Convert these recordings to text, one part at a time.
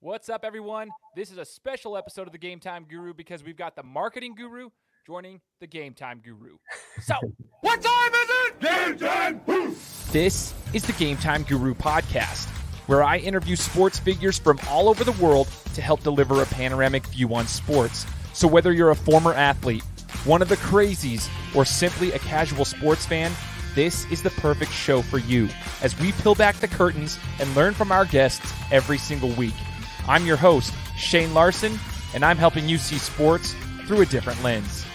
What's up, everyone? This is a special episode of the Game Time Guru because we've got the marketing guru joining the Game Time Guru. So, What time is it? Game time! this is the Game Time Guru podcast, where I interview sports figures from all over the world to help deliver a panoramic view on sports. So, whether you're a former athlete, one of the crazies, or simply a casual sports fan, this is the perfect show for you as we peel back the curtains and learn from our guests every single week. I'm your host, Shane Larson, and I'm helping you see sports through a different lens.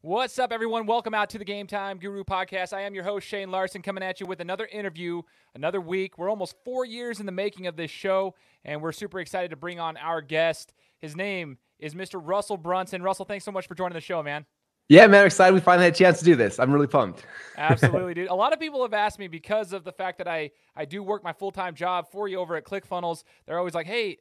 What's up, everyone? Welcome out to the Game Time Guru podcast. I am your host, Shane Larson, coming at you with another interview, another week. We're almost four years in the making of this show, and we're super excited to bring on our guest. His name is Mr. Russell Brunson. Russell, thanks so much for joining the show, man. Yeah, man, I'm excited we finally had a chance to do this. I'm really pumped. Absolutely, dude. A lot of people have asked me because of the fact that I I do work my full time job for you over at ClickFunnels. They're always like, "Hey,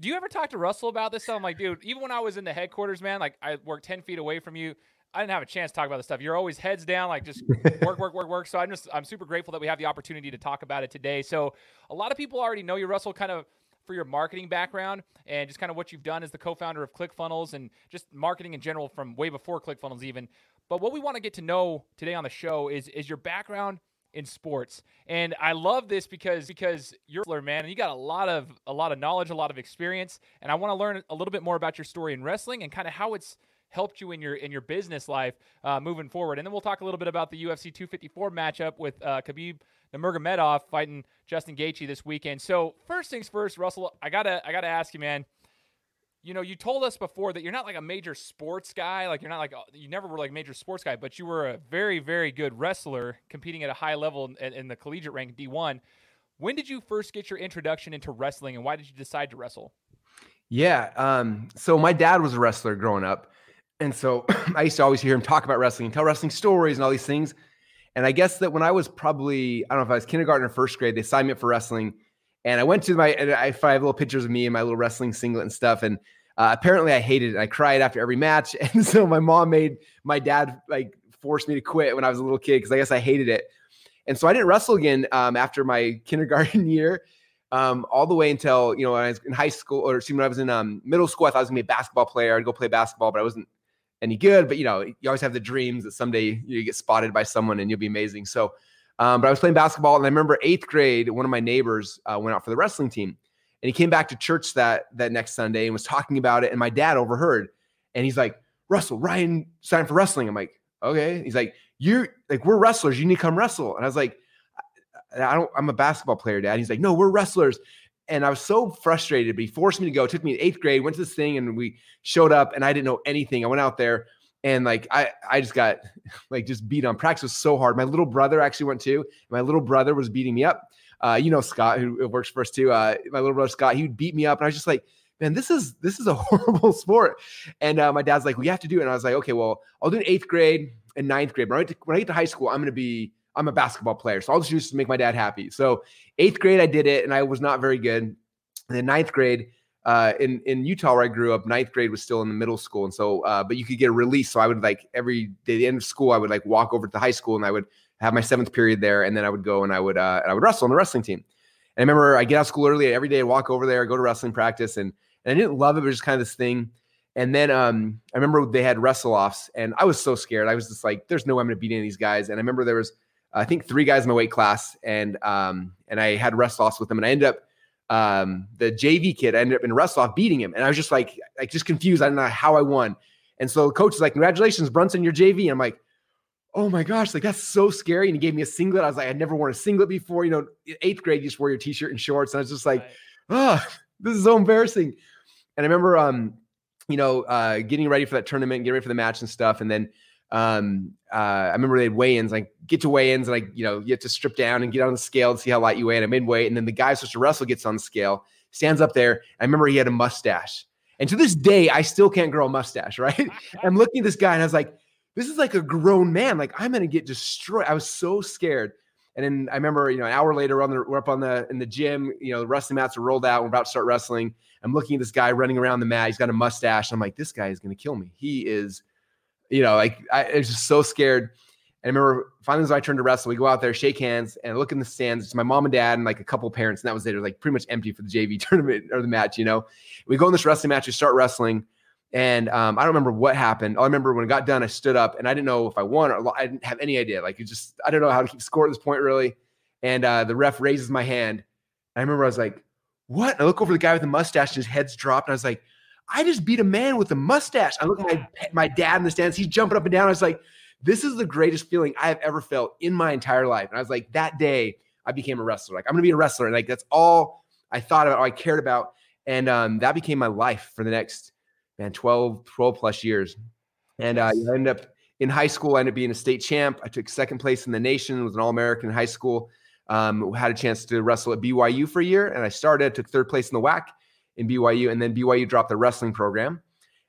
do you ever talk to Russell about this?" stuff? I'm like, dude. Even when I was in the headquarters, man, like I work ten feet away from you. I didn't have a chance to talk about this stuff. You're always heads down, like just work, work, work, work. So I'm just I'm super grateful that we have the opportunity to talk about it today. So a lot of people already know you, Russell, kind of for your marketing background and just kind of what you've done as the co-founder of ClickFunnels and just marketing in general from way before ClickFunnels even. But what we want to get to know today on the show is is your background in sports. And I love this because because you're a man and you got a lot of a lot of knowledge, a lot of experience, and I want to learn a little bit more about your story in wrestling and kind of how it's helped you in your in your business life uh, moving forward. And then we'll talk a little bit about the UFC 254 matchup with uh, Khabib Nurmagomedov fighting Justin Gaethje this weekend. So first things first, Russell, I gotta I gotta ask you, man. You know, you told us before that you're not like a major sports guy. Like you're not like you never were like a major sports guy, but you were a very very good wrestler competing at a high level in, in the collegiate rank D1. When did you first get your introduction into wrestling, and why did you decide to wrestle? Yeah. Um, so my dad was a wrestler growing up. And so I used to always hear him talk about wrestling and tell wrestling stories and all these things. And I guess that when I was probably, I don't know if I was kindergarten or first grade, they signed me for wrestling. And I went to my, and I, I have little pictures of me in my little wrestling singlet and stuff. And uh, apparently I hated it. And I cried after every match. And so my mom made my dad like force me to quit when I was a little kid because I guess I hated it. And so I didn't wrestle again um, after my kindergarten year, um, all the way until you know I was in high school, or excuse me, when I was in um, middle school. I thought I was gonna be a basketball player. I'd go play basketball, but I wasn't any good. But you know, you always have the dreams that someday you get spotted by someone and you'll be amazing. So, um, but I was playing basketball, and I remember eighth grade, one of my neighbors uh, went out for the wrestling team, and he came back to church that that next Sunday and was talking about it, and my dad overheard, and he's like, "Russell, Ryan signed for wrestling." I'm like, "Okay." He's like, "You're like we're wrestlers. You need to come wrestle." And I was like, "I don't. I'm a basketball player, Dad." He's like, "No, we're wrestlers." And I was so frustrated, but he forced me to go. It took me to eighth grade, went to this thing, and we showed up, and I didn't know anything. I went out there, and like I, I just got like just beat on. Practice was so hard. My little brother actually went too. My little brother was beating me up. Uh, you know Scott, who works for us too. Uh, my little brother Scott, he would beat me up, and I was just like, man, this is this is a horrible sport. And uh, my dad's like, we have to do it. And I was like, okay, well, I'll do an eighth grade and ninth grade. But when I, get to, when I get to high school, I'm going to be I'm a basketball player, so I'll just this to make my dad happy. So eighth grade, I did it, and I was not very good. And then ninth grade, uh, in in Utah where I grew up, ninth grade was still in the middle school, and so uh, but you could get a release. So I would like every day, the end of school, I would like walk over to the high school, and I would have my seventh period there, and then I would go and I would uh, I would wrestle on the wrestling team. And I remember I get out of school early every day, I'd walk over there, go to wrestling practice, and and I didn't love it, but it was just kind of this thing. And then um, I remember they had wrestle offs, and I was so scared. I was just like, "There's no way I'm going to beat any of these guys." And I remember there was, I think, three guys in my weight class, and um, and I had wrestle offs with them, and I ended up um, the JV kid I ended up in wrestle off beating him, and I was just like, like just confused. I don't know how I won. And so the coach is like, "Congratulations, Brunson, you're JV." And I'm like, "Oh my gosh, like that's so scary!" And he gave me a singlet. I was like, "I'd never worn a singlet before." You know, eighth grade, you just wear your t-shirt and shorts, and I was just like, Right. "Oh, this is so embarrassing." And I remember, um, you know, uh, getting ready for that tournament, getting ready for the match and stuff, and then um uh I remember they had weigh-ins, like get to weigh-ins, and like you know, you have to strip down and get on the scale to see how light you weigh. And I'm in weight, and then the guy who's supposed to wrestle gets on the scale, stands up there. I remember he had a mustache. And to this day, I still can't grow a mustache, right? I'm looking at this guy and I was like, this is like a grown man. Like I'm gonna get destroyed. I was so scared. And then I remember, you know, an hour later, we're, on the, we're up on the in the gym. You know, the wrestling mats are rolled out. We're about to start wrestling. I'm looking at this guy running around the mat. He's got a mustache. And I'm like, this guy is gonna kill me. He is you know, like I, I was just so scared. And I remember finally, as I turned to wrestle, we go out there, shake hands, and I look in the stands. It's my mom and dad and like a couple parents, and that was it. It was like pretty much empty for the JV tournament or the match. You know, we go in this wrestling match, we start wrestling, and um, I don't remember what happened. All I remember when it got done, I stood up, and I didn't know if I won or I didn't have any idea. Like it just, I don't know how to keep score at this point really. And uh, the ref raises my hand. I remember I was like, "What?" And I look over the guy with the mustache, and his head's dropped. And I was like, "I just beat a man with a mustache." I look at my my dad in the stands. He's jumping up and down. I was like this is the greatest feeling I have ever felt in my entire life. And I was like, that day I became a wrestler. Like, I'm going to be a wrestler. And like, that's all I thought about, all I cared about. And um, that became my life for the next, man, 12, 12 plus years. And uh, I ended up in high school, I ended up being a state champ. I took second place in the nation, was an All American in high school. Um, had a chance to wrestle at BYU for a year. And I started, took third place in the WAC in BYU. And then BYU dropped the wrestling program.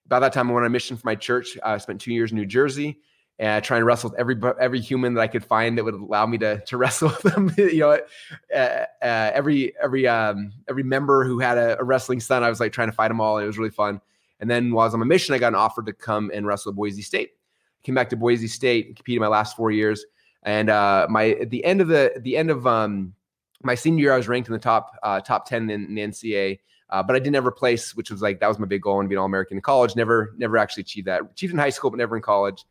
About that time, I went on a mission for my church. I spent two years in New Jersey and try and wrestle with every every human that I could find that would allow me to to wrestle with them. you know, uh, uh, every every um, every member who had a, a, wrestling son, I was like trying to fight them all. It was really fun. And then while I was on my mission, I got an offer to come and wrestle Boise State. Came back to Boise State, competed my last four years, and uh, my at the end of the the end of um, my senior year, I was ranked in the top uh, top ten in, in the NCAA. Uh, but I didn't ever place, which was like that was my big goal and be an All American in college. Never, never actually achieved that. Achieved in high school, but never in college.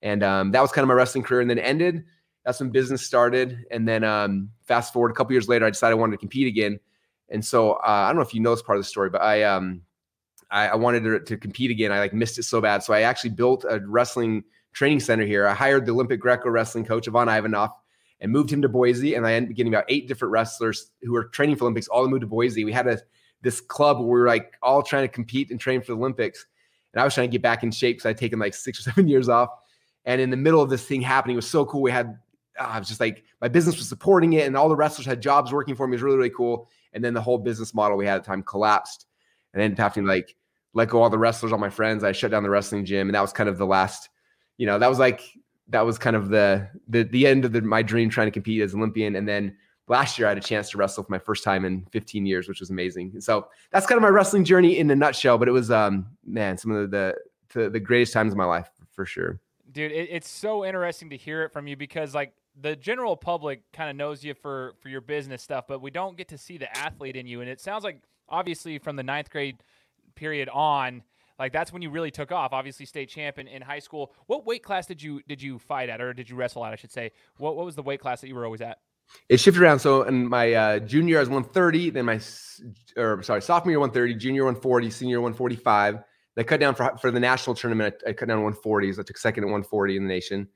And um, that was kind of my wrestling career. And then ended. That's when business started. And then um, fast forward a couple years later, I decided I wanted to compete again. And so uh, I don't know if you know this part of the story, but I um, I, I wanted to, to, compete again. I like missed it so bad. So I actually built a wrestling training center here. I hired the Olympic Greco wrestling coach Ivan Ivanov and moved him to Boise. And I ended up getting about eight different wrestlers who were training for Olympics, all moved to Boise. We had a this club where we were like all trying to compete and train for the Olympics. And I was trying to get back in shape because I'd taken like six or seven years off. And in the middle of this thing happening, it was so cool. We had, uh, I was just like, my business was supporting it, and all the wrestlers had jobs working for me. It was really, really cool. And then the whole business model we had at the time collapsed, and then having to like let go all the wrestlers, all my friends. I shut down the wrestling gym, and that was kind of the last. You know, that was like that was kind of the the the end of the, my dream trying to compete as an Olympian. And then last year I had a chance to wrestle for my first time in 15 years, which was amazing. So that's kind of my wrestling journey in a nutshell. But it was um man, some of the the, the greatest times of my life for sure dude it, it's so interesting to hear it from you because like the general public kind of knows you for for your business stuff but we don't get to see the athlete in you and it sounds like obviously from the ninth grade period on like that's when you really took off obviously state champ in, in high school what weight class did you did you fight at or did you wrestle at i should say what, what was the weight class that you were always at it shifted around so in my uh, junior year i was 130 then my or sorry sophomore year 130 junior 140 senior 145 they cut down for, for the national tournament. I, I cut down 140s. I took second at 140 in the nation.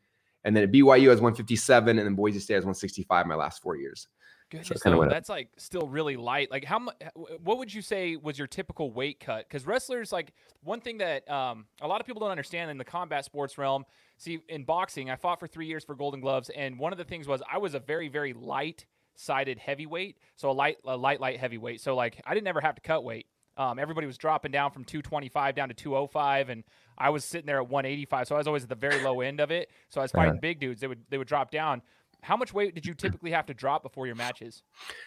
And then at BYU, I was 157. And then Boise State, I was 165 my last four years. Goodness, so kind of that's like still really light. Like how much? What would you say was your typical weight cut? Because wrestlers, like one thing that um, a lot of people don't understand in the combat sports realm. See, in boxing, I fought for three years for Golden Gloves, and one of the things was I was a very, very light sided heavyweight. So a light, a light, light heavyweight. So like I didn't ever have to cut weight. Um, everybody was dropping down from 225 down to 205, and I was sitting there at 185. So I was always at the very low end of it. So I was fighting big dudes. They would they would drop down. How much weight did you typically have to drop before your matches?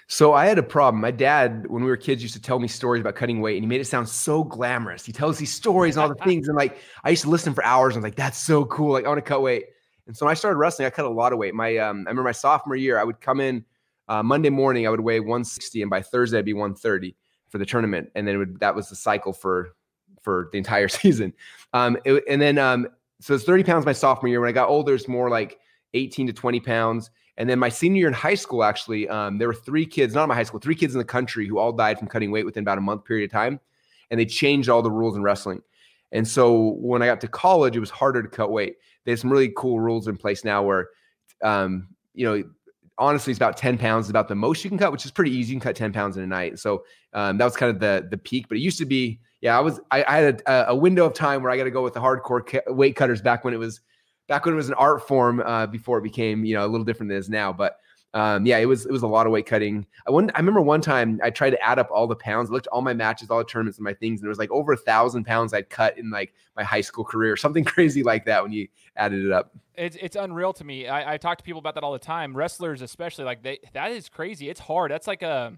So I had a problem. My dad, when we were kids, used to tell me stories about cutting weight, and he made it sound so glamorous. He tells these stories and all the things, and like I used to listen for hours. And I was like, "That's so cool! Like I want to cut weight." And so when I started wrestling, I cut a lot of weight. My um, I remember my sophomore year, I would come in uh, Monday morning, I would weigh 160, and by Thursday, I'd be 130 for the tournament, and then would, that was the cycle for for the entire season. Um, it, and then um, so it's 30 pounds my sophomore year. When I got older, it's more like 18 to 20 pounds. And then my senior year in high school, actually, um, there were three kids, not in my high school, three kids in the country who all died from cutting weight within about a month period of time. And they changed all the rules in wrestling. And so when I got to college, it was harder to cut weight. They There's some really cool rules in place now where, um, you know, honestly, it's about 10 pounds is about the most you can cut, which is pretty easy. You can cut 10 pounds in a night. So um, that was kind of the the peak. But it used to be, yeah, I was I, I had a, a, window of time where I got to go with the hardcore ca- weight cutters back when it was back when it was an art form uh, before it became you know a little different than it is now. But um, yeah, it was it was a lot of weight cutting. I one I remember one time I tried to add up all the pounds, I looked at all my matches, all the tournaments, and my things, and it was like over a thousand pounds I'd cut in like my high school career, something crazy like that when you added it up. It's it's unreal to me. I, I talk to people about that all the time. Wrestlers, especially, like they that is crazy. It's hard. That's like a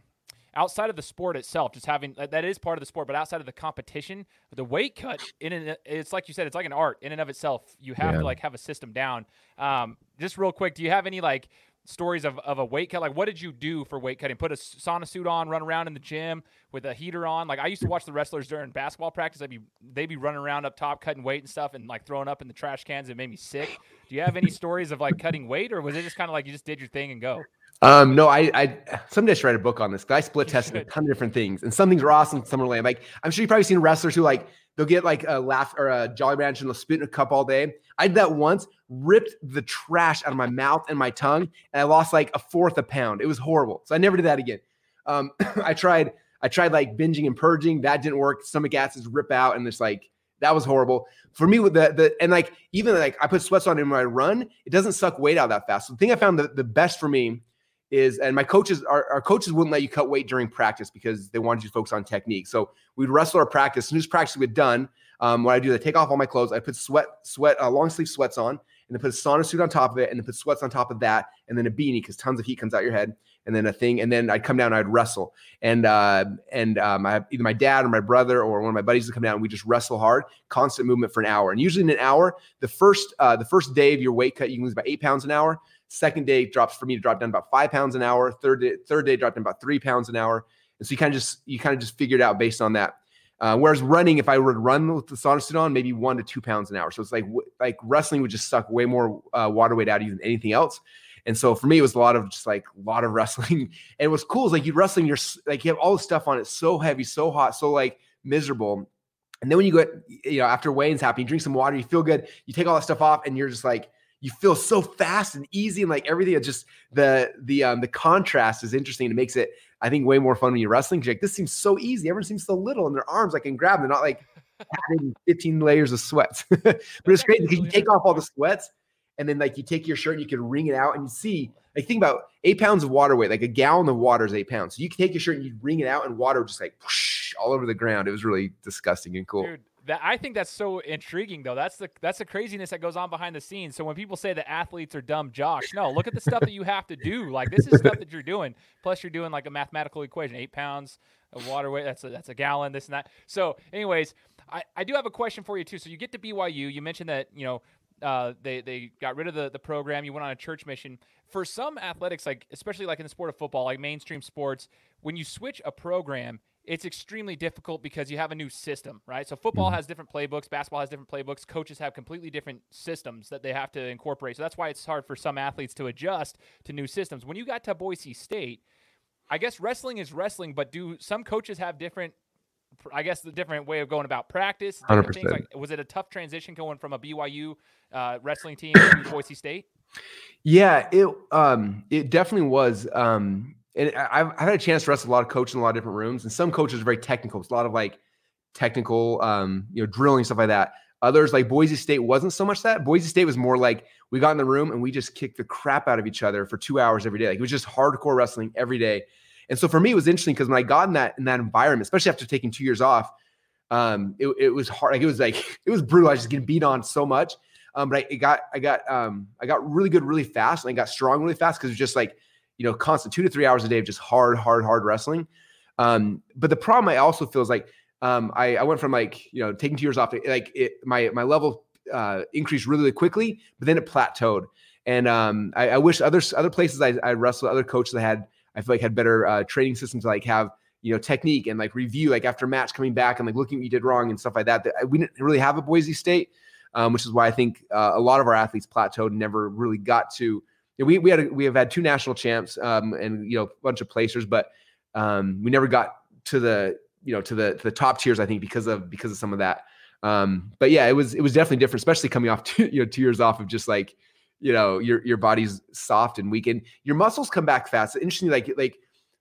outside of the sport itself, just having that is part of the sport, but outside of the competition, the weight cut in and it's like you said, it's like an art in and of itself. You have yeah. to like have a system down. Um, just real quick, do you have any like stories of, of a weight cut? Like, what did you do for weight cutting? Put a sauna suit on, run around in the gym with a heater on. Like, I used to watch the wrestlers during basketball practice. I'd be they'd be running around up top, cutting weight and stuff, and like throwing up in the trash cans. It made me sick. Do you have any stories of like cutting weight, or was it just kind of like you just did your thing and go? Um, no, I, I someday I should write a book on this because I split tested a ton of different things, and some things are awesome, some are lame. Like I'm sure you've probably seen wrestlers who like they'll get like a laugh or a Jolly Rancher and they'll spit in a cup all day. I did that once, ripped the trash out of my mouth and my tongue, and I lost like a fourth a pound. It was horrible. So I never did that again. Um, I tried, I tried like binging and purging. That didn't work. Stomach acids rip out, and it's like that was horrible for me. With the the and like even like I put sweats on in my run, it doesn't suck weight out that fast. So the thing I found the, the best for me is and my coaches our, our coaches wouldn't let you cut weight during practice because they wanted you to focus on technique. So we'd wrestle our practice. As soon as practice was done um, what i do is i take off all my clothes. I put sweat sweat uh, long sleeve sweats on and then put a sauna suit on top of it and then put sweats on top of that and then a beanie because tons of heat comes out your head and then a thing and then i'd come down i'd wrestle and uh, and um, I, either my dad or my brother or one of my buddies would come down and we just wrestle hard constant movement for an hour and usually in an hour the first uh, the first day of your weight cut you lose about eight pounds an hour Second day drops for me to drop down about five pounds an hour. Third day, third day dropped down about three pounds an hour. And so you kind of just you kind of just figured out based on that. Uh, whereas running, if I were to run with the sauna suit on, maybe one to two pounds an hour. So it's like like wrestling would just suck way more uh, water weight out of you than anything else. And so for me, it was a lot of just like a lot of wrestling. And what's cool is like you wrestling, you're like you have all the stuff on it, so heavy, so hot, so like miserable. And then when you go, you know, after weigh-ins happen, you drink some water, you feel good, you take all that stuff off, and you're just like you feel so fast and easy and like everything. It's just the the um the contrast is interesting. It makes it I think way more fun when you're wrestling. Like this seems so easy. Everyone seems so little, and their arms I can grab. They're not like having 15 layers of sweats. but it's great because you take off all the sweats and then like you take your shirt and you can wring it out and you see like think about eight pounds of water weight like a gallon of water is eight pounds so you can take your shirt and you wring it out and water just like whoosh, all over the ground it was really disgusting and cool Dude, that I think that's so intriguing though. That's the that's the craziness that goes on behind the scenes. So when people say that athletes are dumb jocks, no, look at the stuff that you have to do. Like this is stuff that you're doing. Plus you're doing like a mathematical equation, eight pounds of water weight. That's a, that's a gallon. This and that. So, anyways, I, I do have a question for you too. So you get to BYU. You mentioned that you know uh, they they got rid of the the program. You went on a church mission. For some athletics, like especially like in the sport of football, like mainstream sports, when you switch a program, it's extremely difficult because you have a new system, right? So football mm-hmm. has different playbooks, basketball has different playbooks, coaches have completely different systems that they have to incorporate. So that's why it's hard for some athletes to adjust to new systems. When you got to Boise State, I guess wrestling is wrestling, but do some coaches have different I guess the different way of going about practice. Hundred percent. Like, was it a tough transition going from a BYU uh, wrestling team to Boise State? Yeah, it um, it definitely was. Um, and I've, I've had a chance to wrestle a lot of coaches in a lot of different rooms, and some coaches are very technical. It's a lot of like technical, um, you know, drilling stuff like that. Others like Boise State wasn't so much that. Boise State was more like we got in the room and we just kicked the crap out of each other for two hours every day. Like it was just hardcore wrestling every day. And so for me, it was interesting because when I got in that in that environment, especially after taking two years off, um, it, it was hard. Like it was like it was brutal. I was just getting beat on so much. Um, but I got I got um I got really good really fast and I got strong really fast because it was just like you know, constant two to three hours a day of just hard, hard, hard wrestling. Um, but the problem I also feel is like um, I, I went from like you know taking two years off, like it, my my level uh, increased really, really quickly, but then it plateaued. And um, I, I, wish other other places I, I wrestled, other coaches that had I feel like had better uh, training systems, like have you know technique and like review, like after match coming back and like looking what you did wrong and stuff like that. That we didn't really have a Boise State, um, which is why I think uh, a lot of our athletes plateaued and never really got to we we had a, we have had two national champs um, and you know a bunch of placers, but um, we never got to the you know to the to the top tiers. I think because of because of some of that. Um, but yeah, it was it was definitely different, especially coming off two, you know two years off of just like you know your your body's soft and weak and your muscles come back fast. Interestingly, like like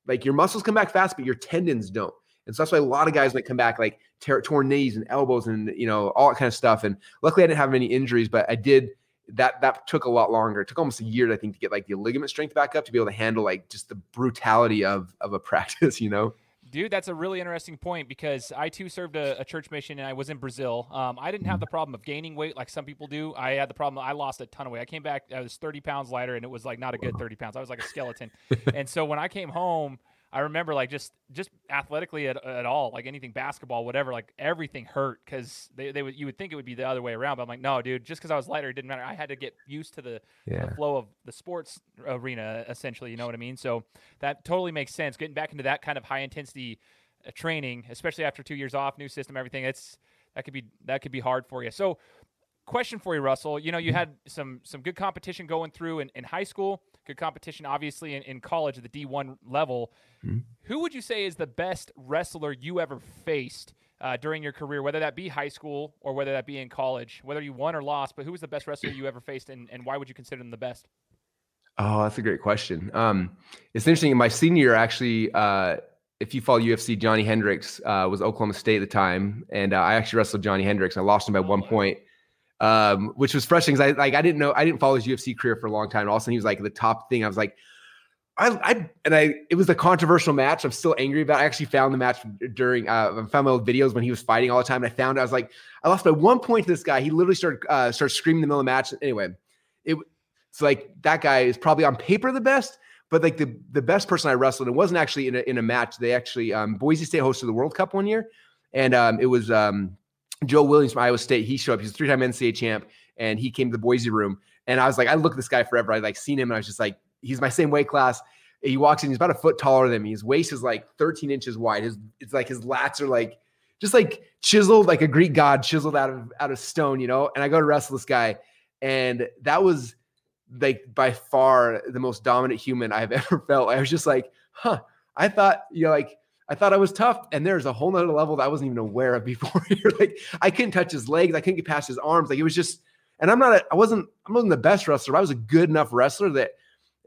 like your muscles come back fast, but your tendons don't. And so that's why a lot of guys might come back like tear, torn knees and elbows and you know all that kind of stuff. And luckily, I didn't have any injuries, but I did that that took a lot longer. It took almost a year, I think, to get like the ligament strength back up to be able to handle like just the brutality of of a practice, you know. Dude, that's a really interesting point because I too served a, a church mission and I was in Brazil. Um, I didn't have the problem of gaining weight like some people do. I had the problem. I lost a ton of weight. I came back. I was 30 pounds lighter, and it was like not a good 30 pounds. I was like a skeleton. and so when I came home, I remember like just just athletically at, at all, like anything basketball, whatever, like everything hurt because they, they would you would think it would be the other way around, but I'm like, no, dude, just because I was lighter, it didn't matter. I had to get used to the, Yeah. the flow of the sports arena, essentially. You know what I mean? So that totally makes sense. Getting back into that kind of high intensity uh, training, especially after two years off, new system, everything. It's that could be that could be hard for you. So question for you, Russell. You know, you had some some good competition going through in, in high school, good competition obviously in, in college at the D one level. Who would you say is the best wrestler you ever faced uh, during your career, whether that be high school or whether that be in college, whether you won or lost? But who was the best wrestler you ever faced, and, and why would you consider them the best? Oh, that's a great question. Um, it's interesting. In my senior year, actually, uh, if you follow UFC, Johny Hendricks uh, was Oklahoma State at the time, and uh, I actually wrestled Johny Hendricks. I lost him by one point, um, which was frustrating because I like I didn't know I didn't follow his UFC career for a long time. And all of a sudden, he was like the top thing. I was like, I, I and I it was a controversial match. I'm still angry about. It. I actually found the match during uh, I found my old videos when he was fighting all the time. And I found I was like, I lost by one point to this guy. He literally started uh, started screaming in the middle of the match. Anyway, it it's like that guy is probably on paper the best, but like the the best person I wrestled, it wasn't actually in a, in a match. They actually um, Boise State hosted the World Cup one year, and um, it was um, Joe Williams from Iowa State. He showed up. He's a three time NCAA champ, and he came to the Boise room. And I was like, I looked at this guy forever. I like seen him, and I was just like, he's my same weight class. He walks in. He's about a foot taller than me. His waist is like 13 inches wide. His it's like his lats are like just like chiseled, like a Greek god chiseled out of out of stone, you know. And I go to wrestle this guy, and that was like by far the most dominant human I've ever felt. I was just like, huh. I thought, you know, like I thought I was tough, and there's a whole nother level that I wasn't even aware of before. You're like, I couldn't touch his legs, I couldn't get past his arms. Like it was just, and I'm not, a, I wasn't, I wasn't the best wrestler. But I was a good enough wrestler that,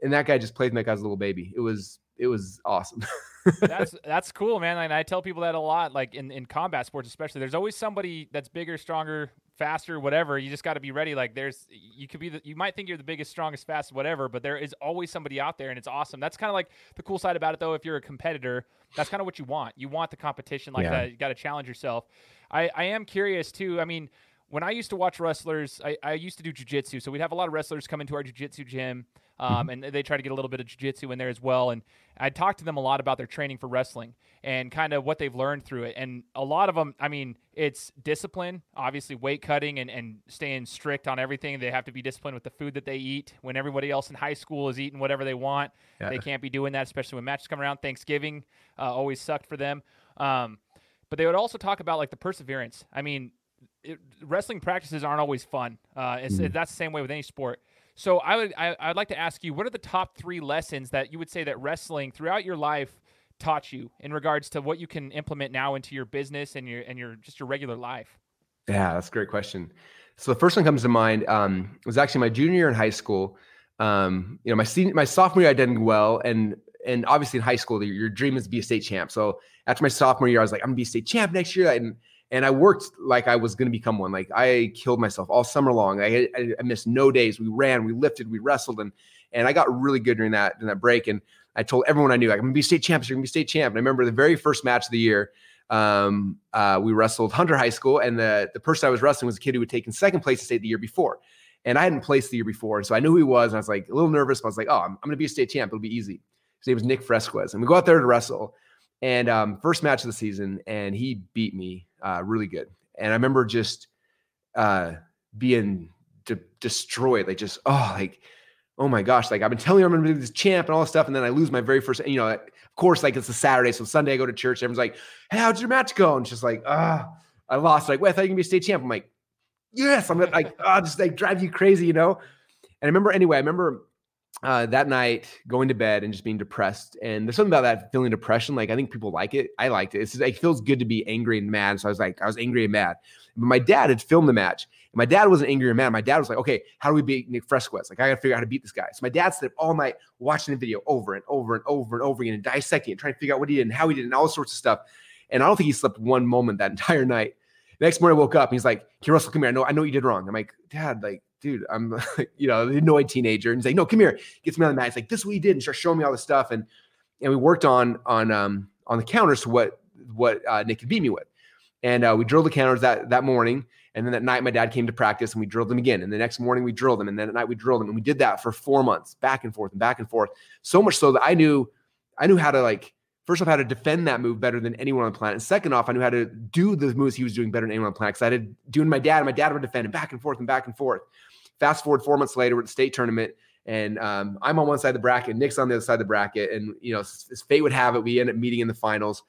and that guy just played me like I was a little baby. It was, it was awesome. that's that's cool, man. And I tell people that a lot, like in, in combat sports, especially. There's always somebody that's bigger, stronger, faster, whatever. You just got to be ready. Like there's, you could be, the, you might think you're the biggest, strongest, fastest, whatever, but there is always somebody out there, and it's awesome. That's kind of like the cool side about it, though. If you're a competitor, that's kind of what you want. You want the competition like Yeah. that. You got to challenge yourself. I I am curious too. I mean. When I used to watch wrestlers, I, I used to do jujitsu. So we'd have a lot of wrestlers come into our jujitsu gym, um, and they try to get a little bit of jujitsu in there as well. And I talked to them a lot about their training for wrestling and kind of what they've learned through it. And a lot of them, I mean, it's discipline, obviously weight cutting and, and staying strict on everything. They have to be disciplined with the food that they eat. When everybody else in high school is eating whatever they want, Yeah. they can't be doing that, especially when matches come around. Thanksgiving uh, always sucked for them. Um, but they would also talk about like the perseverance. I mean, it, wrestling practices aren't always fun. Uh, it's, Mhm. that's the same way with any sport. So I would I, I'd like to ask you, what are the top three lessons that you would say that wrestling throughout your life taught you in regards to what you can implement now into your business and your and your just your regular life? Yeah, that's a great question. So the first one comes to mind um, was actually my junior year in high school. Um, you know, my senior, my sophomore year, I did well, and and obviously in high school, your, your dream is to be a state champ. So after my sophomore year, I was like, I'm gonna be a state champ next year, and and I worked like I was gonna become one. Like I killed myself all summer long. I I, I missed no days. We ran, we lifted, we wrestled, and and I got really good during that during that break. And I told everyone I knew, I'm gonna be state champ. You're gonna be state champ. And I remember the very first match of the year um, uh, we wrestled Hunter High School, and the the person I was wrestling was a kid who had taken second place in state the year before, and I hadn't placed the year before, and so I knew who he was, and I was like a little nervous, but I was like, oh, I'm, I'm going to be a state champ, it'll be easy. His name was Nick Fresquez, and we go out there to wrestle, and um, first match of the season, and he beat me uh, really good, and I remember just uh, being de- destroyed, like just oh, like oh my gosh, like I've been telling you I'm going to be this champ and all this stuff, and then I lose my very first, you know, of course, like it's a Saturday, so Sunday I go to church, everyone's like hey, how'd your match go? And she's like, ah, I lost. Like, wait, I thought you gonna be a state champ. I'm like, yes, I'm gonna like, ah, just like drive you crazy, you know? And I remember anyway, I remember uh, that night going to bed and just being depressed. And there's something about that feeling depression. Like, I think people like it. I liked it. Just, it feels good to be angry and mad. So I was like, I was angry and mad. But my dad had filmed the match. And my dad wasn't angry or mad. My dad was like, okay, how do we beat Nick Fresquez? Like, I got to figure out how to beat this guy. So my dad stayed all night watching the video over and over and over and over again and dissecting it, trying to figure out what he did and how he did and all sorts of stuff. And I don't think he slept one moment that entire night. The next morning I woke up and he's like, Okay, Russell, come here. I know, I know you did wrong. I'm like, Dad, like, dude, I'm you know, the annoyed teenager. And he's like, No, come here. Gets me on the mat. He's like, This is what you did, and starts showing me all this stuff. And and we worked on on um on the counters what what uh, Nick could beat me with. And uh, we drilled the counters that that morning. And then that night, my dad came to practice and we drilled them again. And the next morning, we drilled them. And then at night, we drilled them. And we did that for four months, back and forth and back and forth. So much so that I knew, I knew how to like, first off, how to defend that move better than anyone on the planet. And second off, I knew how to do the moves he was doing better than anyone on the planet. Because I had doing my dad, and my dad would defend him back and forth and back and forth. Fast forward four months later, we're at the state tournament, and um, I'm on one side of the bracket, Nick's on the other side of the bracket, and you know, as fate would have it, we end up meeting in the finals.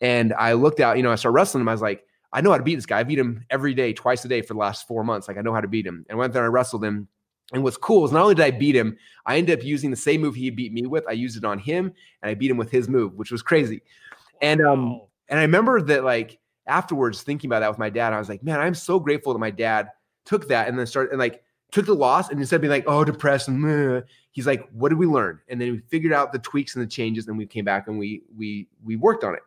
And I looked out, you know, I started wrestling him. I was like, I know how to beat this guy. I beat him every day, twice a day for the last four months. Like I know how to beat him. And went there and I wrestled him. And what's cool is not only did I beat him, I ended up using the same move he beat me with. I used it on him and I beat him with his move, which was crazy. And um, and I remember that like afterwards thinking about that with my dad, I was like, man, I'm so grateful that my dad took that and then started and like took the loss and instead of being like, oh, depressed and meh, he's like, what did we learn? And then we figured out the tweaks and the changes, and we came back and we we we worked on it.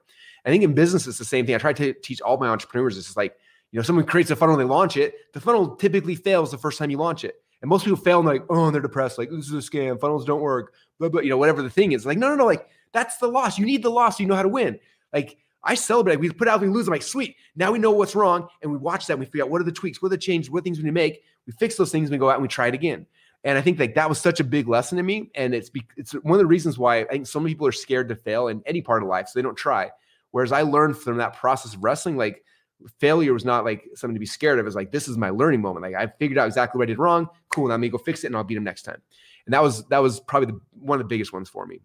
I think in business it's the same thing. I try to teach all my entrepreneurs. It's like, you know, someone creates a funnel, and they launch it. The funnel typically fails the first time you launch it. And most people fail and like, oh, they're depressed. Like, this is a scam. Funnels don't work. But, blah, you know, whatever the thing is. Like, no, no, no. Like, that's the loss. You need the loss so you know how to win. Like, I celebrate. We put out, we lose. I'm like, sweet. Now we know what's wrong. And we watch that. And we figure out what are the tweaks, what are the changes, what things we need to make. We fix those things and we go out and we try it again. And I think like that was such a big lesson to me. And it's it's one of the reasons why I think so many people are scared to fail in any part of life. So they don't try. Whereas I learned from that process of wrestling, like failure was not like something to be scared of. It's like this is my learning moment. Like I figured out exactly what I did wrong. Cool. Now I'm gonna go fix it and I'll beat him next time. And that was that was probably the, one of the biggest ones for me.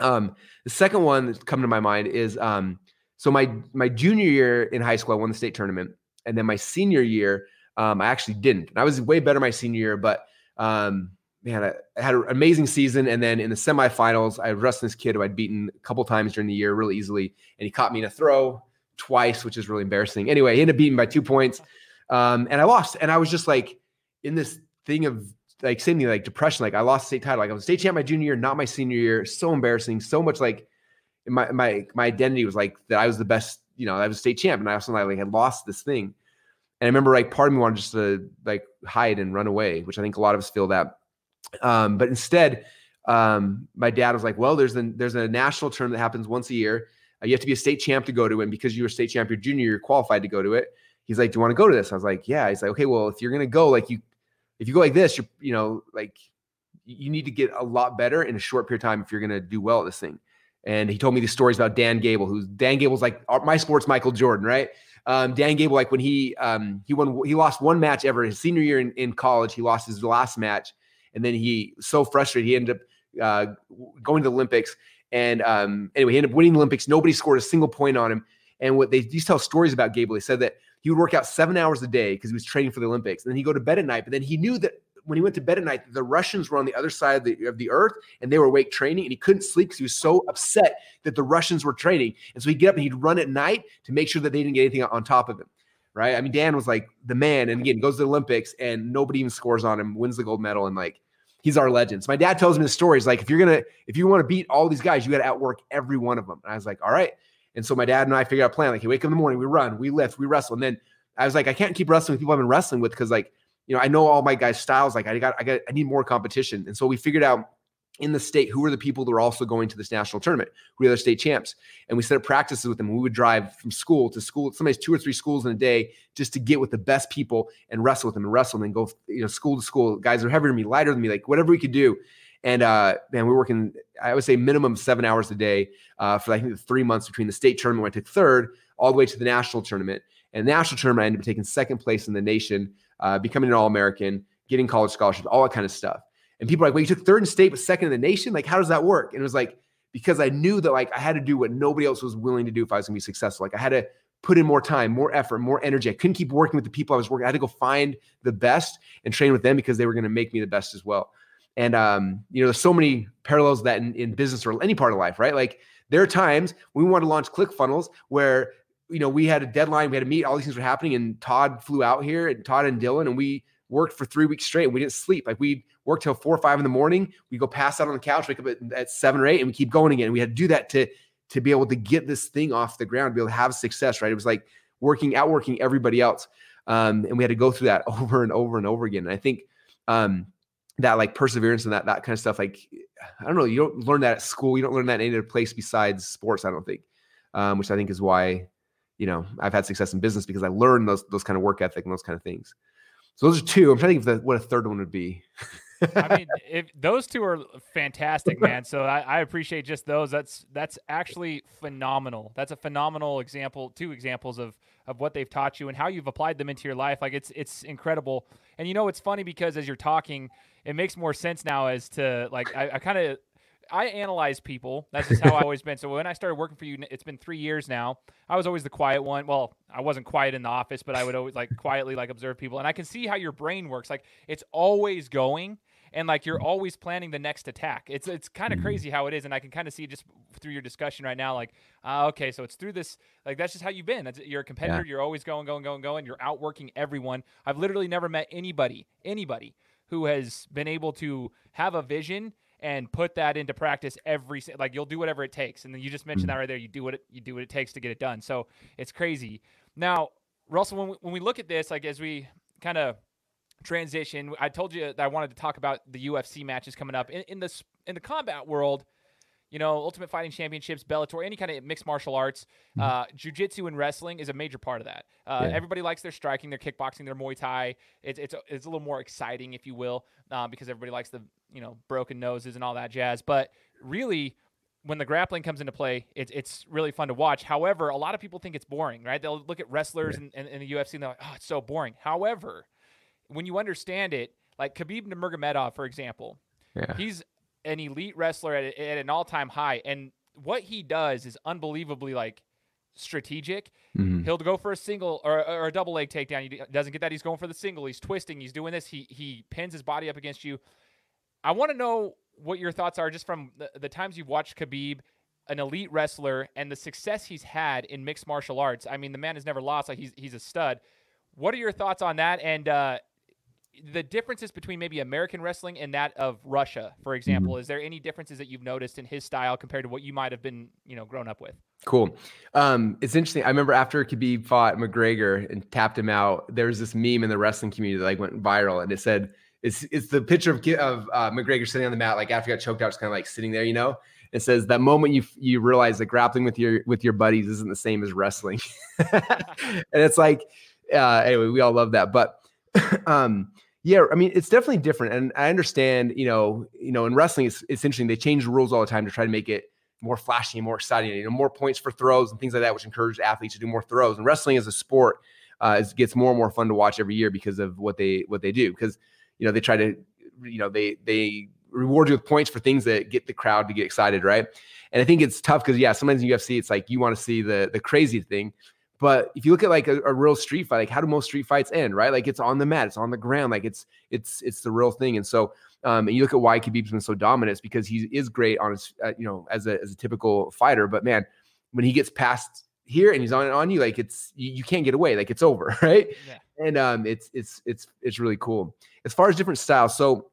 Um, the second one that's come to my mind is um, so my my junior year in high school, I won the state tournament, and then my senior year, um, I actually didn't. And I was way better my senior year, but um, man, I, I had an amazing season. And then in the semifinals, I wrestled this kid who I'd beaten a couple times during the year really easily. And he caught me in a throw twice, which is really embarrassing. Anyway, he ended up beating by two points. Um, and I lost. And I was just like in this thing of like same thing, like depression. Like I lost state title. Like I was state champ my junior year, not my senior year. So embarrassing. So much like my my my identity was like that I was the best, you know, I was state champ. And I also like had lost this thing. And I remember like part of me wanted just to like hide and run away, which I think a lot of us feel that um, but instead, um, my dad was like, "Well, there's a there's a national term that happens once a year. You have to be a state champ to go to it. And because you were state champ your junior, you're qualified to go to it." He's like, "Do you want to go to this?" I was like, "Yeah." He's like, "Okay, well, if you're gonna go, like you, if you go like this, you're you know like you need to get a lot better in a short period of time if you're gonna do well at this thing." And he told me these stories about Dan Gable, who's Dan Gable's like my sports Michael Jordan, right? Um, Dan Gable, like when he um, he won, he lost one match ever his senior year in, in college. He lost his last match and then he so frustrated he ended up uh, going to the Olympics. And um, anyway, he ended up winning the Olympics. Nobody scored a single point on him. And what they used to tell stories about Gable, they said that he would work out seven hours a day because he was training for the Olympics. And then he'd go to bed at night. But then he knew that when he went to bed at night, the Russians were on the other side of the, of the earth and they were awake training. And he couldn't sleep because he was so upset that the Russians were training. And so he'd get up and he'd run at night to make sure that they didn't get anything on top of him. Right. I mean, Dan was like the man. And again, goes to the Olympics and nobody even scores on him, wins the gold medal. And like, he's our legends. My dad tells me the stories like if you're gonna if you want to beat all these guys, you got to outwork every one of them. And I was like, all right. And so my dad and I figured out a plan. Like, he wake up in the morning, we run, we lift, we wrestle, and then I was like, I can't keep wrestling with people I've been wrestling with because like you know I know all my guys' styles. Like I got I got I need more competition. And so we figured out in the state who are the people that are also going to this national tournament, who are the state champs. And we set up practices with them. We would drive from school to school, sometimes two or three schools in a day, just to get with the best people and wrestle with them and wrestle and then go, you know, school to school. Guys are heavier than me, lighter than me, like whatever we could do. And uh, man, we are working, I would say minimum seven hours a day uh, for I think the three months between the state tournament when I took third all the way to the national tournament. And the national tournament, I ended up taking second place in the nation, uh, becoming an All-American, getting college scholarships, all that kind of stuff. And people are like, well, you took third in state but second in the nation. Like, how does that work? And it was like, because I knew that like I had to do what nobody else was willing to do if I was gonna be successful. Like I had to put in more time, more effort, more energy. I couldn't keep working with the people I was working. I had to go find the best and train with them because they were gonna make me the best as well. And um, you know, there's so many parallels that in, in business or any part of life, right? Like there are times we want to launch ClickFunnels where you know we had a deadline, we had to meet, all these things were happening, and Todd flew out here, and Todd and Dylan, and we worked for three weeks straight. We didn't sleep. Like we work till four or five in the morning. We go pass out on the couch, wake up at, at seven or eight, and we keep going again. We had to do that to to be able to get this thing off the ground, be able to have success. Right? It was like working, outworking everybody else, um, and we had to go through that over and over and over again. And I think um, that like perseverance and that that kind of stuff. Like I don't know, you don't learn that at school. You don't learn that in any other place besides sports. I don't think, um, which I think is why you know I've had success in business because I learned those those kind of work ethic and those kind of things. So those are two. I'm trying to think of the, what a third one would be. I mean, if those two are fantastic, man. So I, I, appreciate just those. That's that's actually phenomenal. That's a phenomenal example. Two examples of of what they've taught you and how you've applied them into your life. Like it's it's incredible. And you know, it's funny because as you're talking, it makes more sense now as to like I, I kind of I analyze people. That's just how I always been. So when I started working for you, it's been three years now. I was always the quiet one. Well, I wasn't quiet in the office, but I would always like quietly like observe people, and I can see how your brain works. Like it's always going, and like you're always planning the next attack. It's it's kind of mm-hmm. crazy how it is, and I can kind of see just through your discussion right now. Like, uh, okay, so it's through this. Like that's just how you've been. That's, you're a competitor. Yeah. You're always going, going, going, going. You're outworking everyone. I've literally never met anybody, anybody who has been able to have a vision and put that into practice every like you'll do whatever it takes and then you just mentioned that mm. right there you do what it, you do what it takes to get it done so it's crazy now russell when we, when we look at this like as we kind of transition i told you that i wanted to talk about the ufc matches coming up in, in the in the combat world you know, Ultimate Fighting Championships, Bellator, any kind of mixed martial arts, mm-hmm. uh, jiu-jitsu and wrestling is a major part of that. Uh, yeah. Everybody likes their striking, their kickboxing, their Muay Thai. It's it's it's a little more exciting, if you will, uh, because everybody likes the you know broken noses and all that jazz. But really, when the grappling comes into play, it's it's really fun to watch. However, a lot of people think it's boring, right? They'll look at wrestlers yeah. in, in, in the UFC and they're like, oh, it's so boring. However, when you understand it, like Khabib Nurmagomedov, for example, yeah. he's an elite wrestler at, at an all-time high, and what he does is unbelievably like strategic. Mm-hmm. He'll go for a single or, or, a double leg takedown. He doesn't get that. He's going for the single. He's twisting. He's doing this. He he pins his body up against you. I want to know what your thoughts are just from the, the times you've watched Khabib, an elite wrestler, and the success he's had in mixed martial arts. I mean, the man has never lost. Like he's he's a stud. What are your thoughts on that? And uh, the differences between maybe American wrestling and that of Russia, for example, mm-hmm. is there any differences that you've noticed in his style compared to what you might have been, you know, grown up with? Cool. Um, it's interesting. I remember after Khabib fought McGregor and tapped him out, there was this meme in the wrestling community that like went viral, and it said it's it's the picture of of uh, McGregor sitting on the mat, like after he got choked out, just kind of like sitting there, you know. It says that moment you you realize that grappling with your with your buddies isn't the same as wrestling, and it's like, uh, anyway, we all love that, but um yeah, I mean, it's definitely different, and I understand. You know, you know, in wrestling, it's, it's interesting. They change the rules all the time to try to make it more flashy and more exciting. You know, more points for throws and things like that, which encourage athletes to do more throws. And wrestling as a sport uh, is, gets more and more fun to watch every year because of what they what they do. Because you know, they try to, you know, they they reward you with points for things that get the crowd to get excited, right? And I think it's tough because yeah, sometimes in UFC, it's like you want to see the the crazy thing, but if you look at like a, a, real street fight, like how do most street fights end, right? Like it's on the mat, it's on the ground, like it's it's it's the real thing. And so, um, and you look at why Khabib's been so dominant, it's because he is great on his, uh, you know, as a as a typical fighter. But man, when he gets past here and he's on on you, like it's you, you can't get away, like it's over, right? Yeah. And um, it's it's it's it's really cool. As far as different styles, so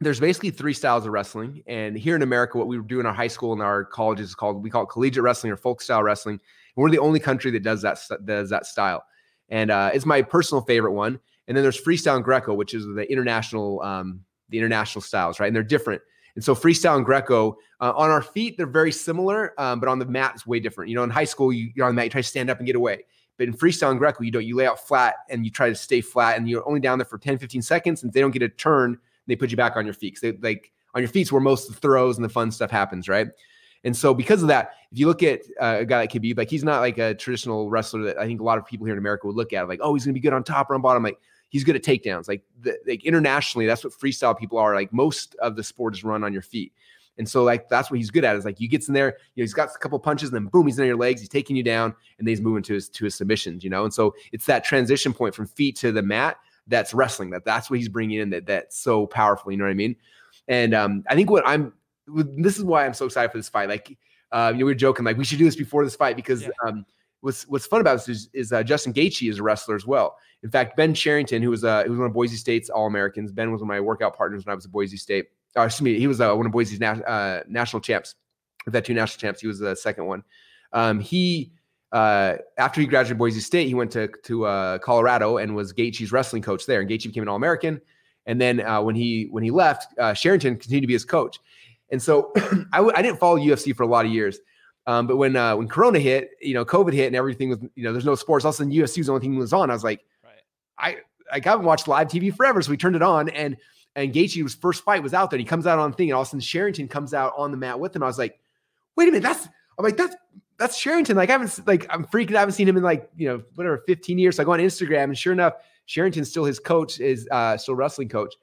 there's basically three styles of wrestling. And here in America, what we do in our high school and our colleges is called we call it collegiate wrestling or folk style wrestling. We're the only country that does that does that style, and uh, it's my personal favorite one. And then there's freestyle and Greco, which is the international um, the international styles, right? And they're different. And so freestyle and Greco uh, on our feet they're very similar, um, but on the mat it's way different. You know, in high school you, you're on the mat, you try to stand up and get away. But in freestyle and Greco, you don't. You lay out flat and you try to stay flat, and you're only down there for 10, 15 seconds. And if they don't get a turn, they put you back on your feet. They like on your feet's where most of the throws and the fun stuff happens, right? And so because of that, if you look at uh, a guy like Khabib, like he's not like a traditional wrestler that I think a lot of people here in America would look at, like, oh, he's gonna be good on top or on bottom. Like he's good at takedowns. Like the, like internationally, that's what freestyle people are. Like most of the sport is run on your feet. And so like that's what he's good at is like he gets in there, you know, he's got a couple punches and then boom, he's in your legs, he's taking you down, and then he's moving to his to his submissions, you know. And so it's that transition point from feet to the mat that's wrestling. That that's what he's bringing in. That that's so powerful. You know what I mean? And um, I think what I'm this is why I'm so excited for this fight. Like, uh, you know, we are joking like we should do this before this fight because yeah. um, what's what's fun about this is, is uh, Justin Gaethje is a wrestler as well. In fact, Ben Cherrington, who was uh, who was one of Boise State's All Americans, Ben was one of my workout partners when I was at Boise State. Uh, excuse me, he was uh, one of Boise's na- uh, national champs. We've had two national champs. He was the second one. Um, he uh, after he graduated Boise State, he went to to uh, Colorado and was Gaethje's wrestling coach there. And Gaethje became an All American. And then uh, when he when he left, uh, Cherrington continued to be his coach. And so I w- I didn't follow UFC for a lot of years. Um, but when uh, when Corona hit, you know, COVID hit, and everything was, you know, there's no sports. All of a sudden, UFC was the only thing that was on. I was like, right. I I haven't watched live TV forever, so we turned it on, and and Gaethje's first fight was out there. And he comes out on the thing, and all of a sudden Cherrington comes out on the mat with him. I was like, wait a minute, that's I'm like that's that's Cherrington. Like I haven't like I'm freaking. I haven't seen him in like you know whatever 15 years. So I go on Instagram, and sure enough, Cherrington's still his coach, is uh, still wrestling coach.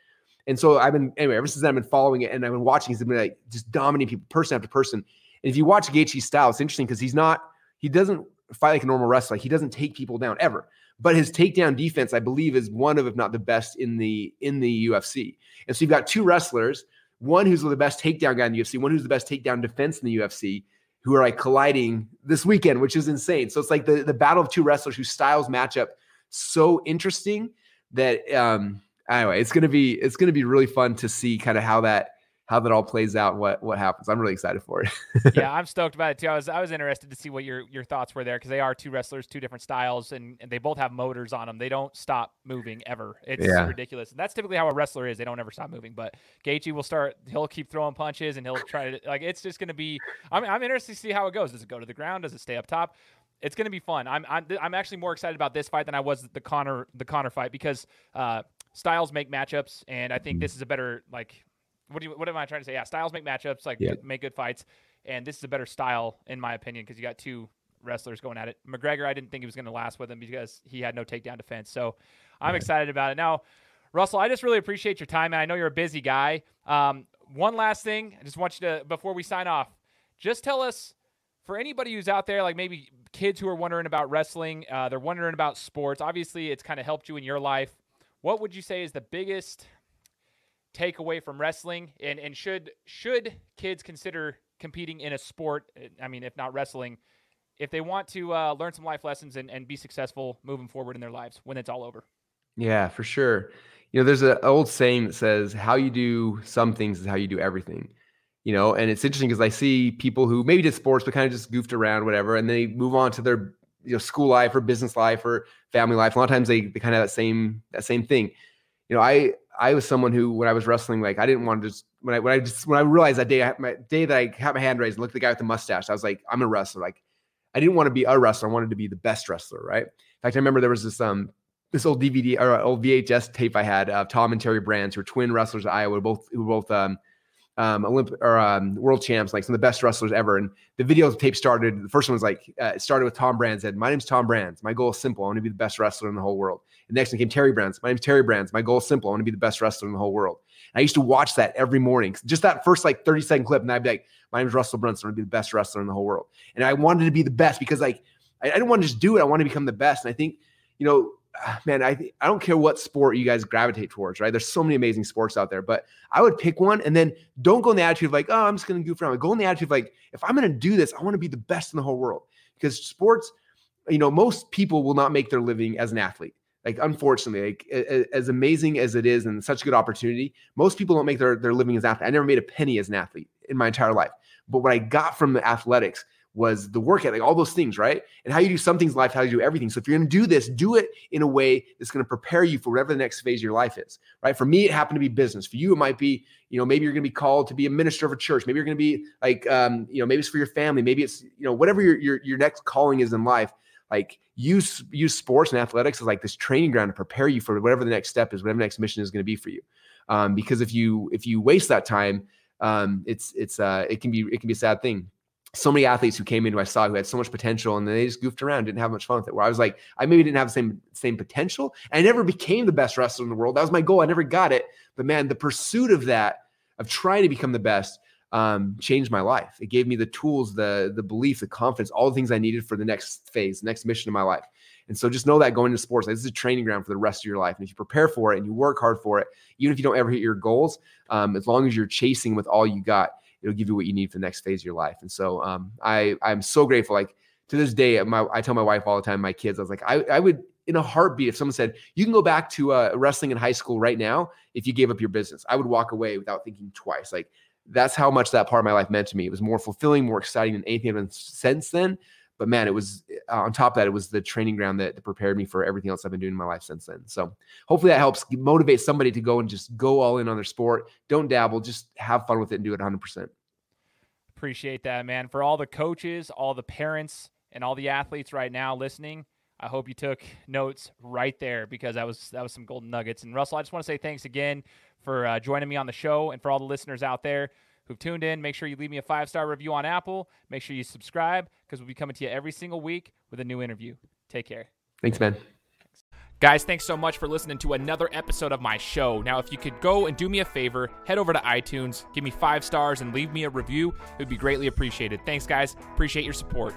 And so I've been anyway ever since then I've been following it and I've been watching. He's been like just dominating people person after person. And if you watch Gaethje's style, it's interesting because he's not he doesn't fight like a normal wrestler. Like he doesn't take people down ever. But his takedown defense, I believe, is one of, if not the best in the in the UFC. And so you've got two wrestlers, one who's the best takedown guy in the UFC, one who's the best takedown defense in the UFC, who are like colliding this weekend, which is insane. So it's like the, the battle of two wrestlers whose styles match up so interesting that um anyway, it's gonna be it's gonna be really fun to see kind of how that how that all plays out, what what happens. I'm really excited for it. yeah, I'm stoked about it too. I was I was interested to see what your your thoughts were there because they are two wrestlers, two different styles, and, and they both have motors on them. They don't stop moving ever. It's yeah. ridiculous, and that's typically how a wrestler is. They don't ever stop moving. But Gaethje will start. He'll keep throwing punches, and he'll try to like. It's just going to be. I'm I'm interested to see how it goes. Does it go to the ground? Does it stay up top? It's going to be fun. I'm, I'm I'm actually more excited about this fight than I was the Conor the Conor fight because uh, styles make matchups, and I think this is a better like what do you, what am I trying to say? Yeah, styles make matchups, like yeah. make good fights, and this is a better style in my opinion because you got two wrestlers going at it. McGregor, I didn't think he was going to last with him because he had no takedown defense. So I'm excited about it. Now, Russell, I just really appreciate your time, and I know you're a busy guy. Um, one last thing, I just want you to before we sign off, just tell us for anybody who's out there, like maybe kids who are wondering about wrestling, uh, they're wondering about sports. Obviously, it's kind of helped you in your life. What would you say is the biggest takeaway from wrestling? And and should should kids consider competing in a sport? I mean, if not wrestling, if they want to uh, learn some life lessons and, and be successful moving forward in their lives when it's all over. Yeah, for sure. You know, there's an old saying that says, "How you do some things is how you do everything." You know, and it's interesting because I see people who maybe did sports but kind of just goofed around, whatever, and they move on to their you know school life or business life or family life. A lot of times they, they kind of have that same that same thing. You know, I I was someone who, when I was wrestling, like I didn't want to just when I when I just when I realized that day, my day that I had my hand raised and looked at the guy with the mustache, I was like, I'm a wrestler. Like I didn't want to be a wrestler. I wanted to be the best wrestler, right? In fact, I remember there was this um this old DVD or old VHS tape I had of Tom and Terry Brands, who were twin wrestlers at Iowa, both who were both um um, Olympic or um, world champs, like some of the best wrestlers ever. And the video tape started. The first one was like uh, it started with Tom Brands. Said, "My name's Tom Brands. My goal is simple. I want to be the best wrestler in the whole world." And The next one came Terry Brands. My name's Terry Brands. My goal is simple. I want to be the best wrestler in the whole world. And I used to watch that every morning, just that first like thirty second clip, and I'd be like, "My name's Russell Brunson. I want to be the best wrestler in the whole world." And I wanted to be the best because like I, I didn't want to just do it. I want to become the best. And I think you know Ah, man, I I don't care what sport you guys gravitate towards, right? There's so many amazing sports out there, but I would pick one and then don't go in the attitude of like, oh, I'm just gonna goof around. Go in the attitude of like, if I'm gonna do this, I want to be the best in the whole world. Because sports, you know, most people will not make their living as an athlete. Like, unfortunately, like as amazing as it is and such a good opportunity, most people don't make their, their living as an athlete. I never made a penny as an athlete in my entire life. But what I got from the athletics was the work ethic, all those things, right? And how you do some things in life, how you do everything. So if you're going to do this, do it in a way that's going to prepare you for whatever the next phase of your life is, right? For me, it happened to be business. For you, it might be, you know, maybe you're going to be called to be a minister of a church. Maybe you're going to be like, um, you know, maybe it's for your family. Maybe it's, you know, whatever your your your next calling is in life. Like use use sports and athletics as like this training ground to prepare you for whatever the next step is, whatever the next mission is going to be for you. Um, because if you if you waste that time, um, it's it's uh, it can be it can be a sad thing so many athletes who came in who I saw who had so much potential and they just goofed around, didn't have much fun with it. Where I was like, I maybe didn't have the same same potential. I never became the best wrestler in the world. That was my goal. I never got it. But man, the pursuit of that, of trying to become the best, um, changed my life. It gave me the tools, the the belief, the confidence, all the things I needed for the next phase, next mission of my life. And so just know that going into sports, like, this is a training ground for the rest of your life. And if you prepare for it and you work hard for it, even if you don't ever hit your goals, um, as long as you're chasing with all you got, it'll give you what you need for the next phase of your life. And so um, I I'm so grateful. Like to this day, my I tell my wife all the time, my kids, I was like, I, I would in a heartbeat if someone said you can go back to uh, wrestling in high school right now if you gave up your business, I would walk away without thinking twice. Like that's how much that part of my life meant to me. It was more fulfilling, more exciting than anything I've since then. But man, it was uh, on top of that, it was the training ground that, that, prepared me for everything else I've been doing in my life since then. So hopefully that helps motivate somebody to go and just go all in on their sport. Don't dabble, just have fun with it and do it 100%. Appreciate that, man. For all the coaches, all the parents, and all the athletes right now listening, I hope you took notes right there because that was that was some golden nuggets. And Russell, I just want to say thanks again for uh, joining me on the show and for all the listeners out there who've tuned in. Make sure you leave me a five star review on Apple. Make sure you subscribe because we'll be coming to you every single week with a new interview. Take care. Thanks, man. Guys, thanks so much for listening to another episode of my show. Now, if you could go and do me a favor, head over to iTunes, give me five stars, and leave me a review, it would be greatly appreciated. Thanks, guys. Appreciate your support.